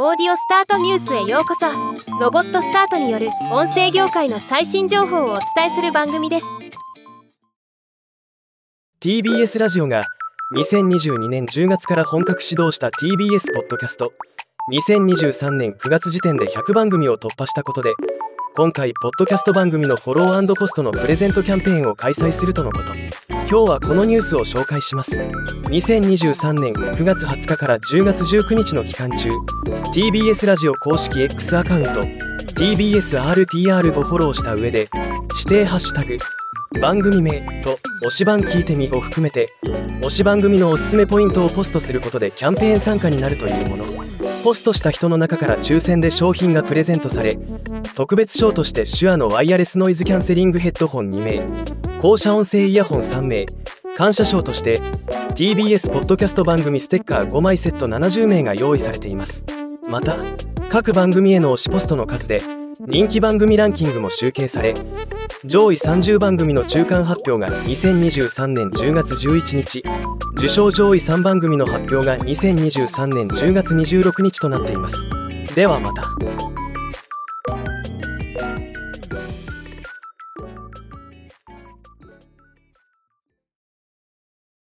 オーディオスタートニュースへようこそ。ロボットスタートによる音声業界の最新情報をお伝えする番組です。TBS ラジオが2022年10月から本格始動した TBS ポッドキャスト。2023年9月時点で100番組を突破したことで今回ポッドキャスト番組のフォローポストのプレゼントキャンペーンを開催するとのこと。今日はこのニュースを紹介します。2023年9月20日から10月19日の期間中 TBS ラジオ公式 X アカウント TBSRPR をフォローした上で指定ハッシュタグ番組名と推し番聞いてみを含めて推し番組のおすすめポイントをポストすることでキャンペーン参加になるというもの。ポストした人の中から抽選で商品がプレゼントされ特別賞として手話のワイヤレスノイズキャンセリングヘッドホン2名。降車音声イヤホン3名感謝賞として TBS ポッドキャスト番組ステッカー5枚セット70名が用意されています。また各番組への推しポストの数で人気番組ランキングも集計され上位30番組の中間発表が2023年10月11日受賞上位3番組の発表が2023年10月26日となっています。ではまた。